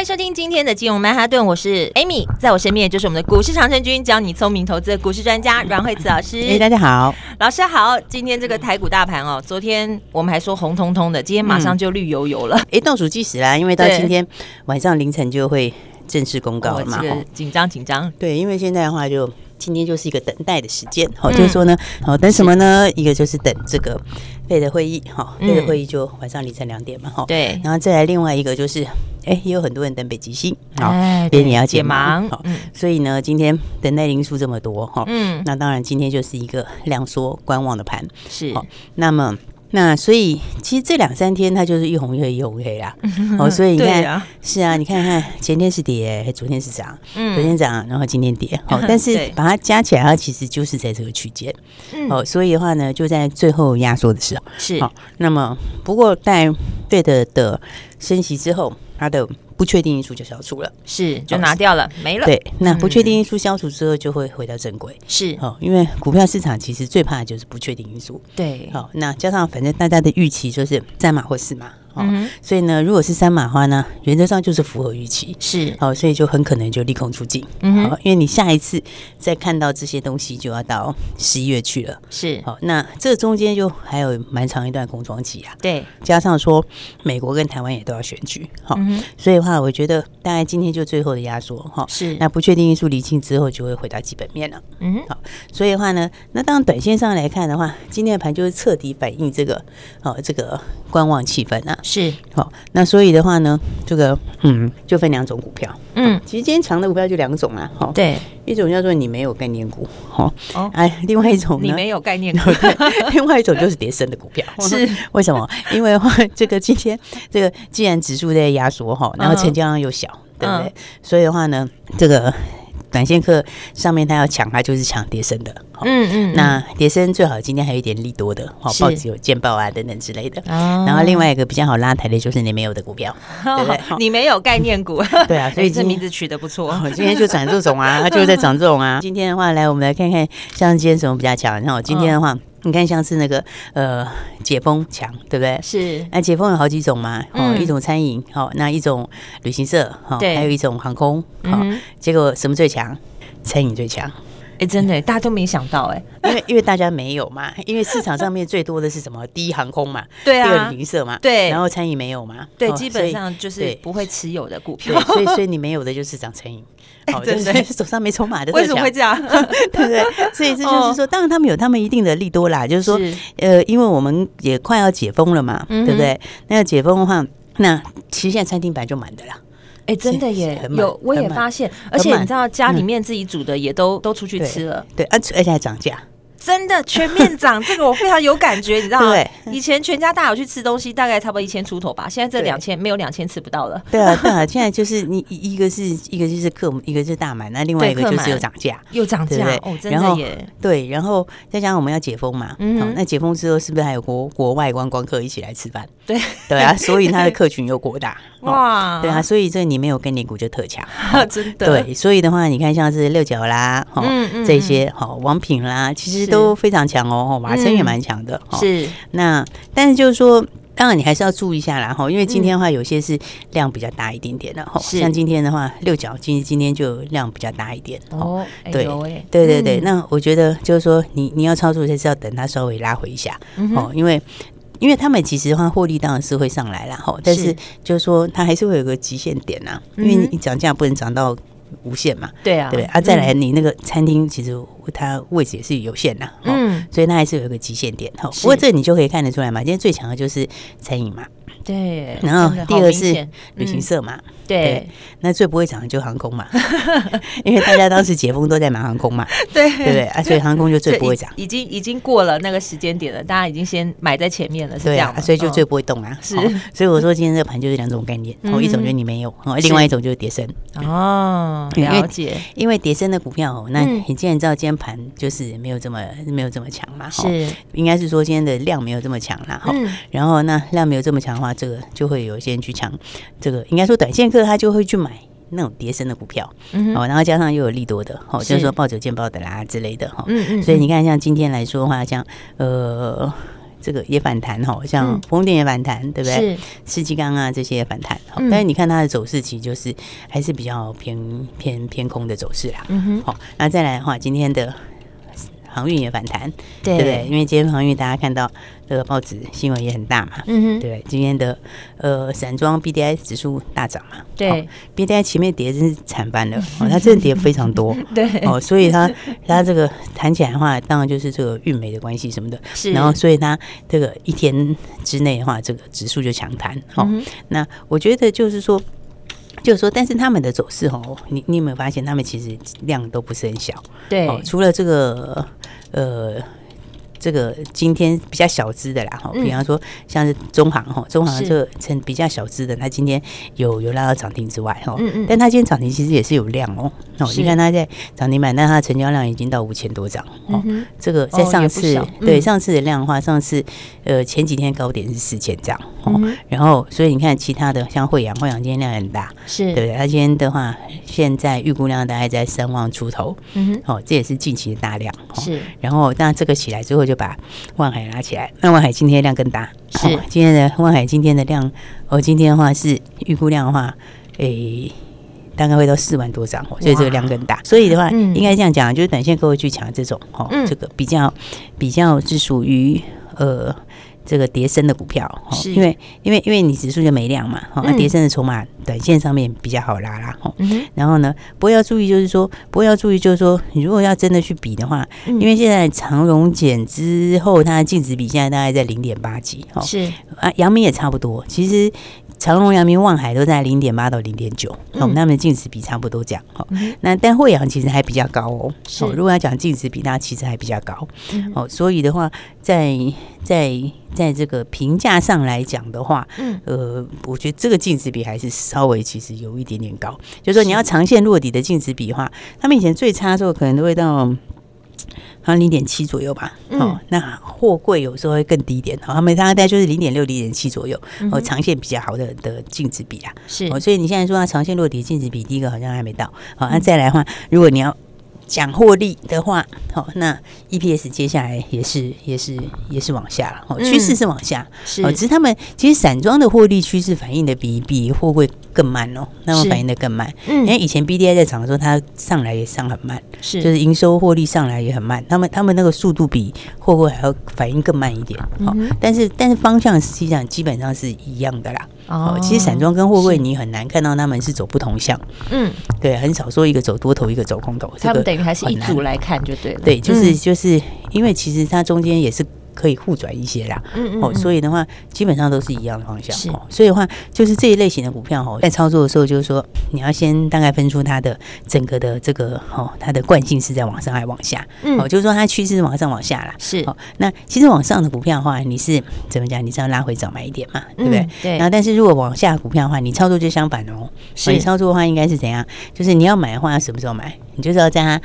欢迎收听今天的金融曼哈顿，我是 Amy，在我身边就是我们的股市长胜军，教你聪明投资的股市专家阮惠慈老师。哎，大家好，老师好。今天这个台股大盘哦，昨天我们还说红彤彤的，今天马上就绿油油了。哎、嗯，倒数计时啦，因为到今天晚上凌晨就会正式公告了嘛。紧张紧张。对，因为现在的话就。今天就是一个等待的时间，好，就是说呢，好等什么呢？一个就是等这个费的会议，哈，费的会议就晚上凌晨两点嘛，哈，对，然后再来另外一个就是，哎，也有很多人等北极星，好，别人也要解盲，好，所以呢，今天等待零数这么多，哈，嗯，那当然今天就是一个量缩观望的盘，是，好，那么。那所以其实这两三天它就是一红一黑一红黑啦，哦，所以你看，啊。是啊，你看看前天是跌，昨天是涨，嗯，昨天涨，然后今天跌，好，但是把它加起来，它其实就是在这个区间，哦，所以的话呢，就在最后压缩的时候。是。好，那么不过在对的的升息之后，它的。不确定因素就消除了，是就拿掉了，哦、没了。对，那不确定因素消除之后，就会回到正轨。是哦，因为股票市场其实最怕的就是不确定因素。对，好、哦，那加上反正大家的预期就是三码或四码。哦，所以呢，如果是三马花呢，原则上就是符合预期，是。哦，所以就很可能就利空出尽，嗯，好，因为你下一次再看到这些东西就要到十一月去了，是。好，那这中间就还有蛮长一段空窗期啊，对，加上说美国跟台湾也都要选举，好，所以的话，我觉得大概今天就最后的压缩，哈，是，那不确定因素厘清之后，就会回到基本面了，嗯，好，所以的话呢，那当然短线上来看的话，今天的盘就是彻底反映这个，哦，这个观望气氛啊。是好，那所以的话呢，这个嗯，就分两种股票。嗯，其实今天长的股票就两种啊。好，对，一种叫做你没有概念股，哦，哎，另外一种你没有概念股，另外一种就是跌升的股票。是为什么？因为 这个今天这个既然指数在压缩哈，然后成交量又小，对不对？所以的话呢，这个。短线客上面他要抢，他就是抢跌升的。嗯嗯，那跌深最好今天还有一点利多的，好报纸有见报啊等等之类的。然后另外一个比较好拉抬的就是你没有的股票，对不对？你没有概念股，对啊，所以这名字取得不错。今天就涨这种啊，它 就是在涨这种啊。今天的话，来我们来看看，像今天什么比较强？然后今天的话。你看，像是那个呃，解封强，对不对？是。那解封有好几种嘛，哦，一种餐饮，好，那一种旅行社，好，还有一种航空，好。结果什么最强？餐饮最强。哎，真的，大家都没想到，哎，因为因为大家没有嘛，因为市场上面最多的是什么？第一航空嘛，对啊，第二旅行社嘛，对，然后餐饮没有嘛，对，基本上就是不会持有的股票，所以所 以你没有的就是涨餐饮。好，真的手上没筹码的，为什么会这样？对不对？所以这就是说，当然他们有他们一定的利多啦。就是说，呃，因为我们也快要解封了嘛，对不对？那要解封的话，那其实现在餐厅本来就满的啦。哎，真的耶，有我也发现，而且你知道家里面自己煮的也都都出去吃了，对，而而且还涨价。真的全面涨，这个我非常有感觉，你知道吗？对，以前全家大小去吃东西，大概差不多一千出头吧。现在这两千没有两千吃不到了。对啊，对啊，现在就是你一个是一个就是客，一个是大满，那另外一个就是又涨价，又涨价哦，真的耶。对，然后再加上我们要解封嘛，嗯，那解封之后是不是还有国国外观光客一起来吃饭？对，对啊，所以他的客群又扩大哇，对啊，所以这你没有跟年股就特强，真的。对，所以的话，你看像是六角啦，嗯嗯，这些好王品啦，其实都非常强哦，瓦城也蛮强的，是。那但是就是说，当然你还是要注意一下啦，哈，因为今天的话有些是量比较大一点点的，哈，像今天的话六角今今天就量比较大一点，哦，对，对对对。那我觉得就是说，你你要操作，就是要等它稍微拉回一下，哦，因为。因为他们其实的话获利当然是会上来了哈，但是就是说它还是会有个极限点呐，因为你涨价不能涨到无限嘛，对啊，对啊，再来你那个餐厅其实我它位置也是有限的，嗯，所以它还是有一个极限点，哈。不过这你就可以看得出来嘛，今天最强的就是餐饮嘛。对，然后第二是旅行社嘛，对，那最不会涨的就航空嘛，因为大家当时解封都在买航空嘛，对。对不对，啊，所以航空就最不会涨，已经已经过了那个时间点了，大家已经先买在前面了，是这样，所以就最不会动啊，是，所以我说今天这个盘就是两种概念，哦，一种就是你没有，哦，另外一种就是跌升，哦，了解，因为跌升的股票哦，那你既然知道今天盘就是没有这么没有这么强嘛，是，应该是说今天的量没有这么强啦，哈，然后那量没有这么强的话。这个就会有一些人去抢，这个应该说短线客他就会去买那种跌升的股票，嗯、哦，然后加上又有利多的，哦，就是说暴走见报的啦之类的，哈、哦，嗯嗯，所以你看像今天来说的话，像呃这个也反弹，哈、哦，像风电也反弹，嗯、对不对？是世纪钢啊这些也反弹，哦嗯、但是你看它的走势其实就是还是比较偏偏偏空的走势啦，嗯哼，好、哦，那再来的话，今天的。航运也反弹，对不对？因为今天航运大家看到这个报纸新闻也很大嘛，嗯哼，对。今天的呃散装 BDI 指数大涨嘛，对，BDI 前面跌真是惨翻了，哦，它真的跌非常多，对，哦，所以它它这个谈起来的话，当然就是这个运煤的关系什么的，是。然后所以它这个一天之内的话，这个指数就强弹，哦，那我觉得就是说。就是说，但是他们的走势哦，你你有没有发现，他们其实量都不是很小，对，哦，除了这个呃。这个今天比较小资的啦哈，比方说像是中行哈，中行这个成比较小资的，它今天有有拉到涨停之外哈，嗯嗯，但它今天涨停其实也是有量哦，哦，你看它在涨停板，但它的成交量已经到五千多张哦，这个在上次对上次的量的话，上次呃前几天高点是四千张哦，然后所以你看其他的像惠阳，惠阳今天量很大，是。对不对？它今天的话，现在预估量大概在三万出头，嗯哼，哦，这也是近期的大量，是，然后当然这个起来之后。就把万海拉起来，那万海今天量更大，是。今天的万海今天的量，哦，今天的话是预估量的话，诶、欸，大概会到四万多张，所以这个量更大，所以的话，嗯、应该这样讲，就是短线各位去抢这种，哦，嗯、这个比较比较是属于呃。这个跌升的股票，是。因为因为因为你指数就没量嘛，哈、嗯，跌升的筹码短线上面比较好拉啦，哈、嗯，然后呢，不过要注意就是说，不过要注意就是说，你如果要真的去比的话，嗯、因为现在长荣减之后，它的净值比现在大概在零点八几，哈，是。啊，阳明也差不多，其实。长隆、阳明、望海都在零点八到零点九，我们他们净值比差不多这样。好，那但惠阳其实还比较高哦。是，如果要讲净值比，那其实还比较高。哦，所以的话，在在在这个评价上来讲的话，嗯，呃，我觉得这个净值比还是稍微其实有一点点高。就是说，你要长线落底的净值比的话，他们以前最差的时候可能都会到。好像零点七左右吧，哦，那货柜有时候会更低一点，好，他们大概就是零点六、零点七左右，哦，长线比较好的的净值比啊，是，哦，所以你现在说它长线落底净值比，第一个好像还没到，好，那再来的话，如果你要。讲获利的话，好，那 EPS 接下来也是也是也是往下了，哦，趋势是往下，是，只是他们其实散装的获利趋势反应的比比货柜更慢哦，那么反应的更慢，嗯，因为以前 BDI 在涨的时候，它上来也上很慢，是，就是营收获利上来也很慢，他们他们那个速度比货柜还要反应更慢一点，好，但是但是方向实际上基本上是一样的啦。哦，其实散装跟货柜你很难看到他们是走不同向，嗯，对，很少说一个走多头，一个走空头，他们等于还是一组来看就对了，对，就是就是因为其实它中间也是。可以互转一些啦，嗯嗯，哦，所以的话基本上都是一样的方向，哦，所以的话就是这一类型的股票哦，在操作的时候就是说你要先大概分出它的整个的这个哦，它的惯性是在往上还是往下，嗯哦，就是说它趋势是往上往下啦，是哦，那其实往上的股票的话，你是怎么讲？你是要拉回早买一点嘛，对不对？对。然后但是如果往下股票的话，你操作就相反哦，所以操作的话应该是怎样？就是你要买的话，要什么时候买？你就是要在它。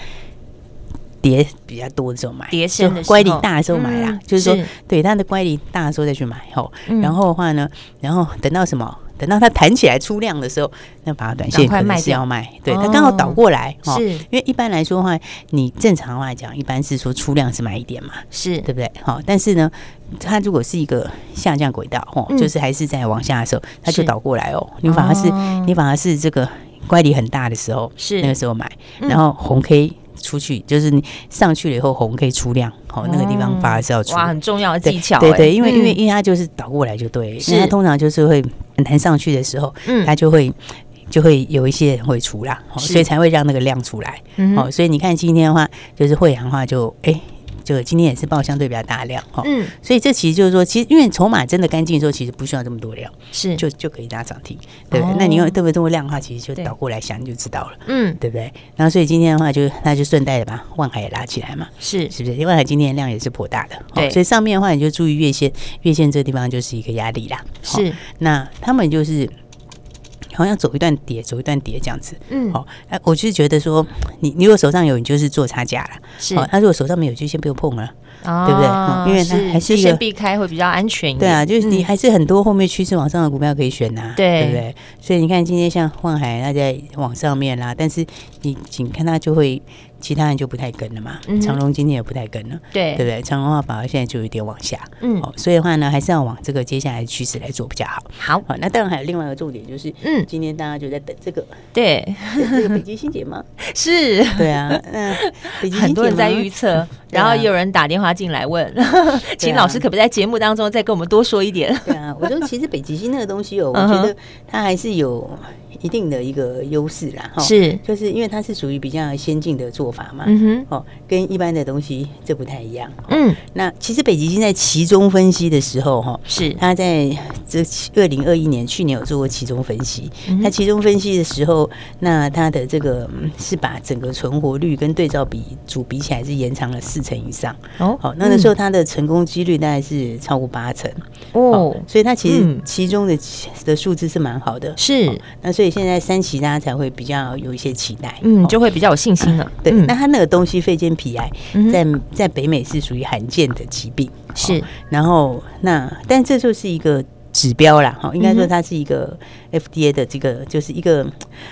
跌比较多的时候买，跌深的乖离大的时候买啦，就是说，对它的乖离大的时候再去买吼。然后的话呢，然后等到什么？等到它弹起来出量的时候，那把它短线可能是要卖。对，它刚好倒过来，是因为一般来说的话，你正常的话讲，一般是说出量是买一点嘛，是对不对？好，但是呢，它如果是一个下降轨道，哦，就是还是在往下的时候，它就倒过来哦。你反而是你反而是这个乖离很大的时候，是那个时候买，然后红 K。出去就是你上去了以后红可以出量，好，那个地方发是要出，哇，很重要的技巧，对对，因为因为因为它就是倒过来就对，因为它通常就是会难上去的时候，嗯，它就会就会有一些人会出啦，所以才会让那个量出来。嗯哦，所以你看今天的话，就是惠阳的话就哎。就今天也是报相对比较大量哈，嗯，所以这其实就是说，其实因为筹码真的干净的时候，其实不需要这么多量，是就就可以拉涨停，对不对？那你用特别多量的话，其实就倒过来想你就知道了，嗯，对不对？然后所以今天的话就那就顺带的把万海也拉起来嘛，是是不是？因为万海今天的量也是颇大的，对，所以上面的话你就注意月线，月线这个地方就是一个压力啦，是。那他们就是。好像走一段跌，走一段跌这样子。嗯，好，哎，我就是觉得说，你你如果手上有，你就是做差价了。是，他如果手上没有，就先不用碰了，对不对？因为它还是先避开会比较安全一点。对啊，就是你还是很多后面趋势往上的股票可以选呐，对不对？所以你看今天像幻海，它在往上面啦，但是你仅看它就会。其他人就不太跟了嘛，嗯长隆今天也不太跟了，对。对不对？长隆的话反而现在就有点往下，嗯，所以的话呢，还是要往这个接下来的趋势来做比较好。好，好，那当然还有另外一个重点就是，嗯，今天大家就在等这个，对，这个北极星节吗？是，对啊，嗯，很多人在预测，然后也有人打电话进来问，请老师可不可以在节目当中再跟我们多说一点？对啊，我觉得其实北极星那个东西哦，我觉得它还是有。一定的一个优势啦，哈，是，就是因为它是属于比较先进的做法嘛，嗯哼，哦，跟一般的东西这不太一样，嗯，那其实北极星在其中分析的时候，哈，是，他在这二零二一年去年有做过其中分析，那其中分析的时候，那它的这个是把整个存活率跟对照比组比起来是延长了四成以上，哦，好，那那时候它的成功几率大概是超过八成，哦，所以它其实其中的的数字是蛮好的，是，那所以。现在三期大家才会比较有一些期待，嗯，就会比较有信心了。啊、对，嗯、那它那个东西肺间皮癌在在北美是属于罕见的疾病，是。然后那但这就是一个指标啦，哈，应该说它是一个 FDA 的这个就是一个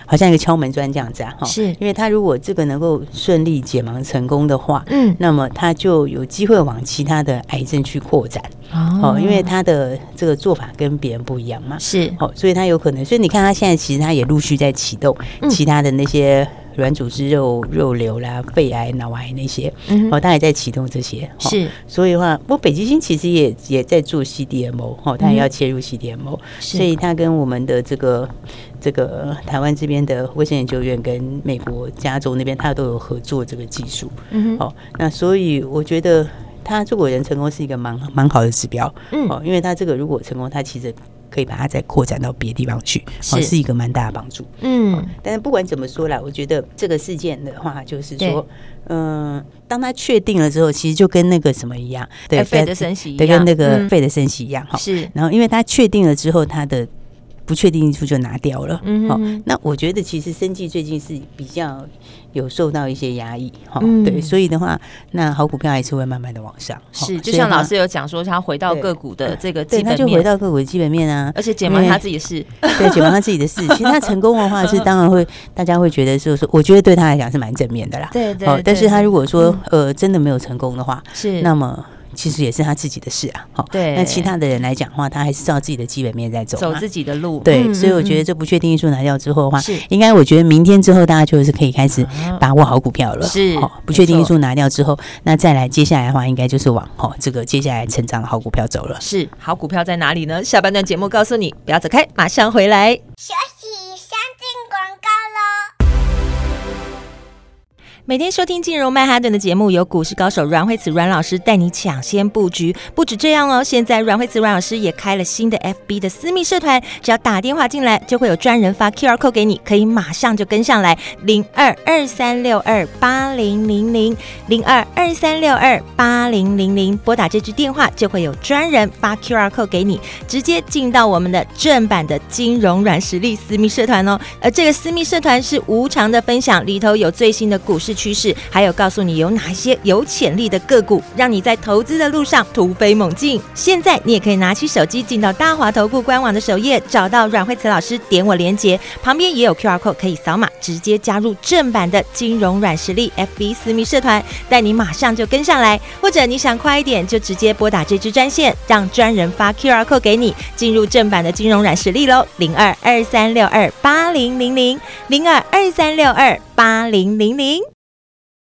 好像一个敲门砖这样子啊，哈，是。因为它如果这个能够顺利解盲成功的话，嗯，那么它就有机会往其他的癌症去扩展。哦，因为它的这个做法跟别人不一样嘛，是。哦，所以它有可能，所以你看它现在其实它也陆续在启动其他的那些软组织肉肉瘤啦、肺癌、脑癌那些，嗯哦，他也在启动这些，是，所以的话，我北极星其实也也在做 CDMO，哦，他也要切入 CDMO，所以他跟我们的这个这个台湾这边的卫生研究院跟美国加州那边，他都有合作这个技术，嗯，好，那所以我觉得。他如果人成功是一个蛮蛮好的指标，嗯，哦，因为他这个如果成功，他其实可以把它再扩展到别的地方去，是，是一个蛮大的帮助，嗯。但是不管怎么说啦，我觉得这个事件的话，就是说，嗯，当他确定了之后，其实就跟那个什么一样，对，费的升息，对，跟那个费的升息一样，哈，是。然后，因为他确定了之后，他的。不确定因素就拿掉了，嗯，好，那我觉得其实生计最近是比较有受到一些压抑，哈，对，所以的话，那好股票还是会慢慢的往上，是，就像老师有讲说，他回到个股的这个基本面，他就回到个股的基本面啊，而且解完他自己的事，对，解完他自己的事，其实他成功的话 是当然会，大家会觉得就是，我觉得对他来讲是蛮正面的啦，对对，但是他如果说呃真的没有成功的话，是。那么。其实也是他自己的事啊，好，对。那其他的人来讲的话，他还是照自己的基本面在走，走自己的路。对，所以我觉得这不确定因素拿掉之后的话，是应该我觉得明天之后大家就是可以开始把握好股票了。是，不确定因素拿掉之后，那再来接下来的话，应该就是往哦这个接下来成长的好股票走了。是，好股票在哪里呢？下半段节目告诉你，不要走开，马上回来。每天收听金融曼哈顿的节目，由股市高手阮慧慈阮老师带你抢先布局。不止这样哦，现在阮慧慈阮老师也开了新的 FB 的私密社团，只要打电话进来，就会有专人发 QR code 给你，可以马上就跟上来。零二二三六二八零零零零二二三六二八零零零，拨打这支电话就会有专人发 QR code 给你，直接进到我们的正版的金融软实力私密社团哦。而这个私密社团是无偿的分享，里头有最新的股市。趋势，还有告诉你有哪些有潜力的个股，让你在投资的路上突飞猛进。现在你也可以拿起手机进到大华投顾官网的首页，找到阮慧慈老师，点我连接，旁边也有 QR code 可以扫码，直接加入正版的金融软实力 FB 私密社团，带你马上就跟上来。或者你想快一点，就直接拨打这支专线，让专人发 QR code 给你，进入正版的金融软实力喽，零二二三六二八零零零零二二三六二八零零零。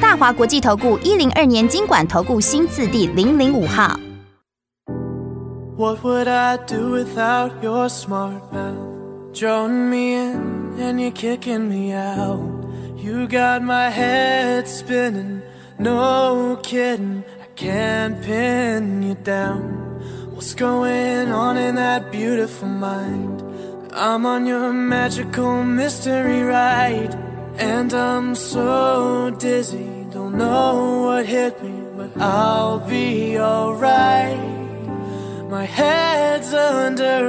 大华国际投顾一零二年金管投顾新字第零零五号。What would I do without your smart Drawing me in and you're kicking me out. You got my head spinning, no kidding. I can't pin you down. What's going on in that beautiful mind? I'm on your magical mystery ride, and I'm so dizzy. Don't know what hit me, but I'll be alright. My head's underwater,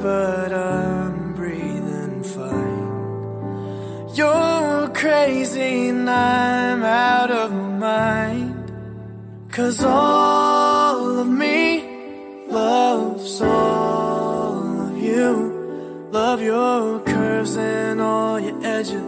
but I'm breathing fine. You're crazy and I'm out of mind. Cause all of me loves all of you. Love your curves and all your edges,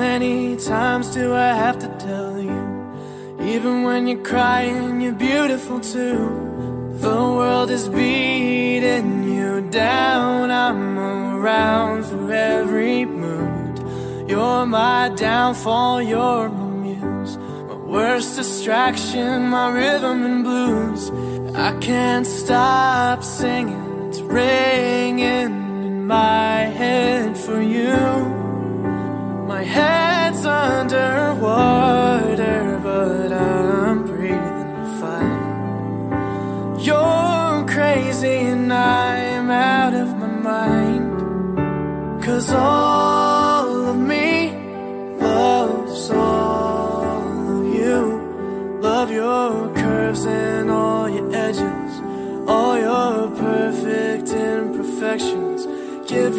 many times do I have to tell? You? Even when you're crying, you're beautiful too. The world is beating you down. I'm around for every mood. You're my downfall, you're my muse. My worst distraction, my rhythm and blues. I can't stop singing, it's ringing in my head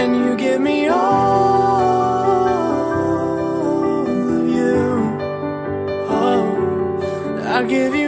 And you give me all of you. Oh, I give you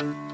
thank you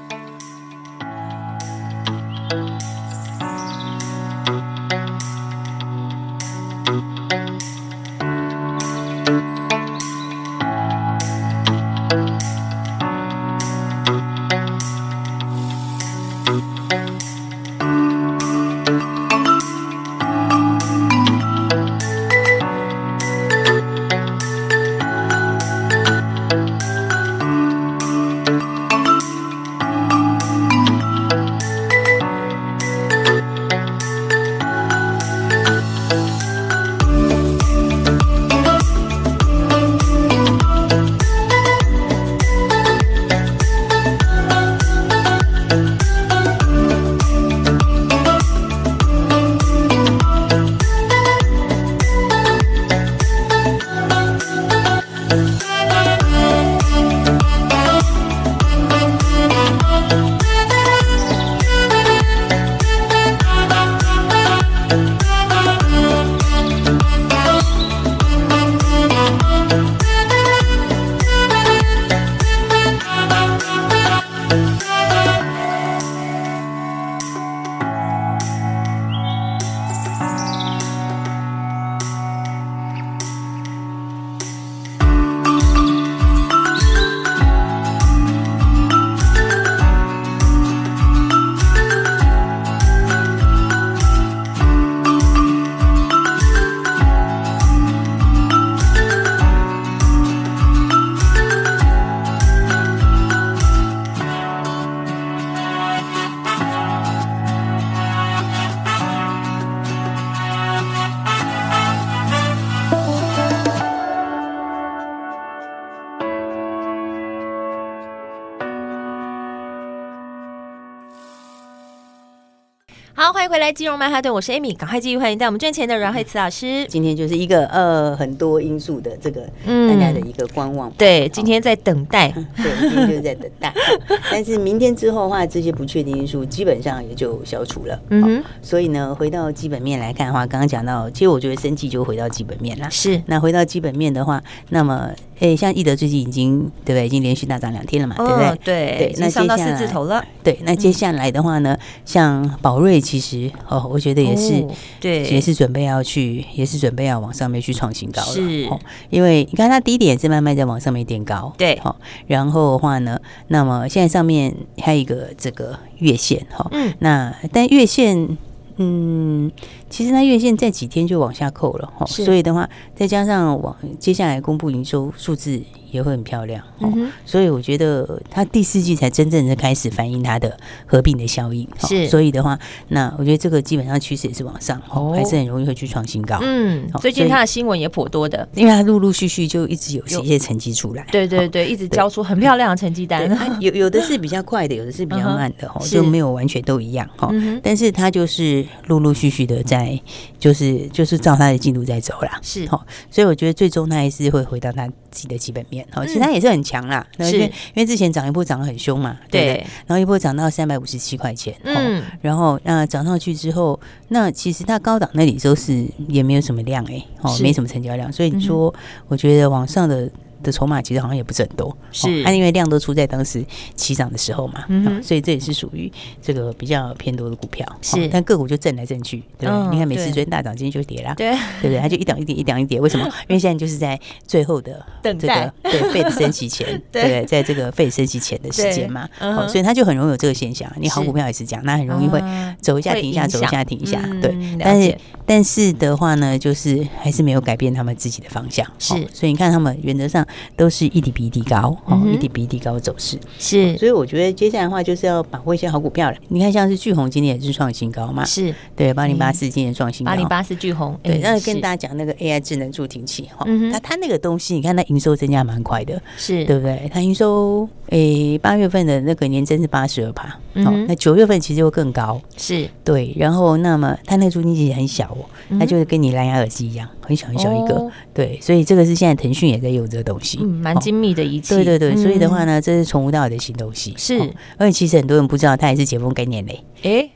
回来金融曼哈顿，我是 Amy，赶快继续欢迎带我们赚钱的阮慧慈老师。今天就是一个呃很多因素的这个大家的一个观望。对，今天在等待。对，今天就是在等待。但是明天之后的话，这些不确定因素基本上也就消除了。嗯哼。所以呢，回到基本面来看的话，刚刚讲到，其实我觉得生技就回到基本面了。是。那回到基本面的话，那么。哎，像易德最近已经对不对？已经连续大涨两天了嘛，对不对？对对，那上到四字头了。对，那接下来的话呢，像宝瑞其实哦，我觉得也是，对，也是准备要去，也是准备要往上面去创新高了。是，因为你看它低点是慢慢在往上面垫高，对，好，然后的话呢，那么现在上面还有一个这个月线哈，嗯，那但月线。嗯，其实它月线在几天就往下扣了哈，所以的话，再加上往接下来公布营收数字。也会很漂亮，嗯、所以我觉得它第四季才真正的开始反映它的合并的效应。是，所以的话，那我觉得这个基本上趋势也是往上，哦，还是很容易会去创新高。嗯，最近它的新闻也颇多的，因为它陆陆续续就一直有一些成绩出来。对对对，一直交出很漂亮的成绩单。有有的是比较快的，有的是比较慢的，哈、嗯，就没有完全都一样哈。嗯、但是它就是陆陆续续的在，就是就是照他的进度在走啦。是，哦，所以我觉得最终他还是会回到他自己的基本面。哦，其实他也是很强啦，是。因为之前涨一波涨得很凶嘛，对，对，然后一波涨到三百五十七块钱，嗯，然后那涨上去之后，那其实它高档那里都是也没有什么量哎、欸，哦，没什么成交量，所以你说，我觉得往上的。的筹码其实好像也不是很多，是，它因为量都出在当时起涨的时候嘛，嗯，所以这也是属于这个比较偏多的股票，是，但个股就震来震去，对不对？你看每次昨天大涨，今天就跌了，对，对不对？它就一档一跌，一档一跌，为什么？因为现在就是在最后的 这个对费的 升息前，对，在这个费升息前的时间嘛，所以它就很容易有这个现象。你好股票也是这样，那很容易会走一下停一下，走一下停一下，对。但是但是的话呢，就是还是没有改变他们自己的方向，是。所以你看他们原则上。都是一底比一底高，哦，一底比一底高的走势。是，所以我觉得接下来的话就是要把握一些好股票了。你看，像是巨红今天也是创新高嘛，是。对，八零八四今天创新高，八零八四巨红，对。那跟大家讲那个 AI 智能助听器哈，它它那个东西，你看它营收增加蛮快的，是。对不对？它营收诶，八月份的那个年增是八十二趴，好，那九月份其实会更高，是对。然后，那么它那个租金其实很小哦，它就是跟你蓝牙耳机一样，很小很小一个，对。所以这个是现在腾讯也在用这个东西，嗯，蛮精密的仪器，对对对。所以的话呢，这是从无到有的新东西，是。而且其实很多人不知道，它也是解封概念嘞。诶，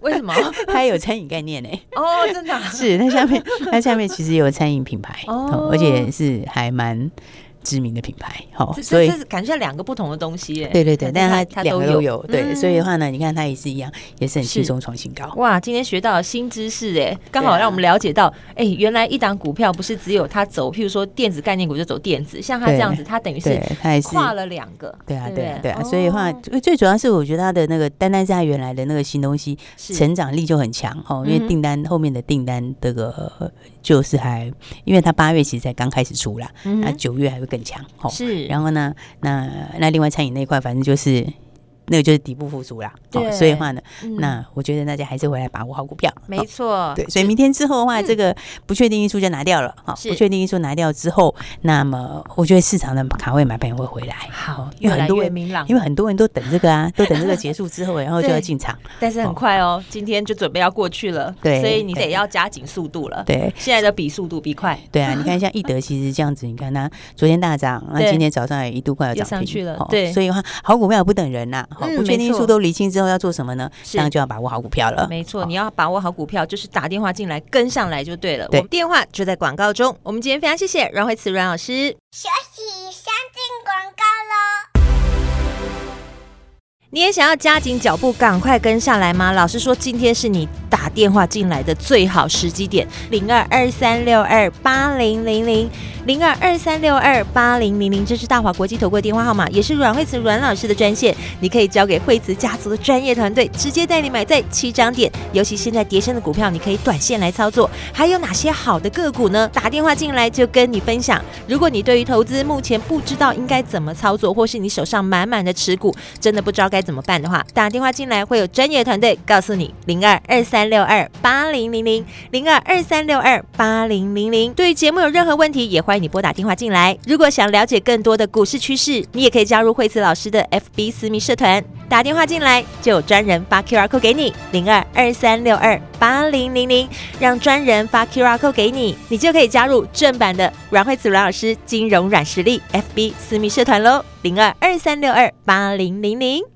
为什么？它也有餐饮概念嘞？哦，真的 是。它下面，它下面其实有餐饮品牌，哦，而且是还蛮。知名的品牌，好，所以感觉两个不同的东西，对对对，但是它两个都有，对，所以的话呢，你看它也是一样，也是很轻松创新高。哇，今天学到了新知识，哎，刚好让我们了解到，哎，原来一档股票不是只有它走，譬如说电子概念股就走电子，像它这样子，它等于是它也是跨了两个，对啊，对啊，对？啊，所以的话最主要是我觉得它的那个单单是它原来的那个新东西成长力就很强哦，因为订单后面的订单这个就是还，因为它八月其实才刚开始出啦，那九月还会更强，是。然后呢，那那另外餐饮那一块，反正就是。那个就是底部复苏啦，对，所以的话呢，那我觉得大家还是回来把握好股票，没错，对，所以明天之后的话，这个不确定因素就拿掉了，好，不确定因素拿掉之后，那么我觉得市场的卡位买盘也会回来，好，因为很多人明朗，因为很多人都等这个啊，都等这个结束之后，然后就要进场，但是很快哦，今天就准备要过去了，对，所以你得要加紧速度了，对，现在的比速度比快，对啊，你看像 易德其实这样子，你看它昨天大涨，那今天早上也一度快要涨上去了，对，所以的话好股票不等人呐。好，不确定因素都厘清之后要做什么呢？这样就要把握好股票了。没错，你要把握好股票，就是打电话进来跟上来就对了。我们电话就在广告中。我们今天非常谢谢阮慧慈阮老师。休息，先进广告喽。你也想要加紧脚步，赶快跟上来吗？老师说，今天是你打电话进来的最好时机点，零二二三六二八零零零。零二二三六二八零零零，这是大华国际投顾电话号码，也是阮慧慈阮老师的专线。你可以交给惠慈家族的专业团队，直接带你买在起涨点。尤其现在跌升的股票，你可以短线来操作。还有哪些好的个股呢？打电话进来就跟你分享。如果你对于投资目前不知道应该怎么操作，或是你手上满满的持股，真的不知道该怎么办的话，打电话进来会有专业团队告诉你。零二二三六六二八零零零，零二二三六二八零零零。对于节目有任何问题，也欢迎。你拨打电话进来，如果想了解更多的股市趋势，你也可以加入慧慈老师的 FB 私密社团。打电话进来就有专人发 QR code 给你，零二二三六二八零零零，让专人发 QR code 给你，你就可以加入正版的阮慧慈阮老师金融软实力 FB 私密社团喽，零二二三六二八零零零。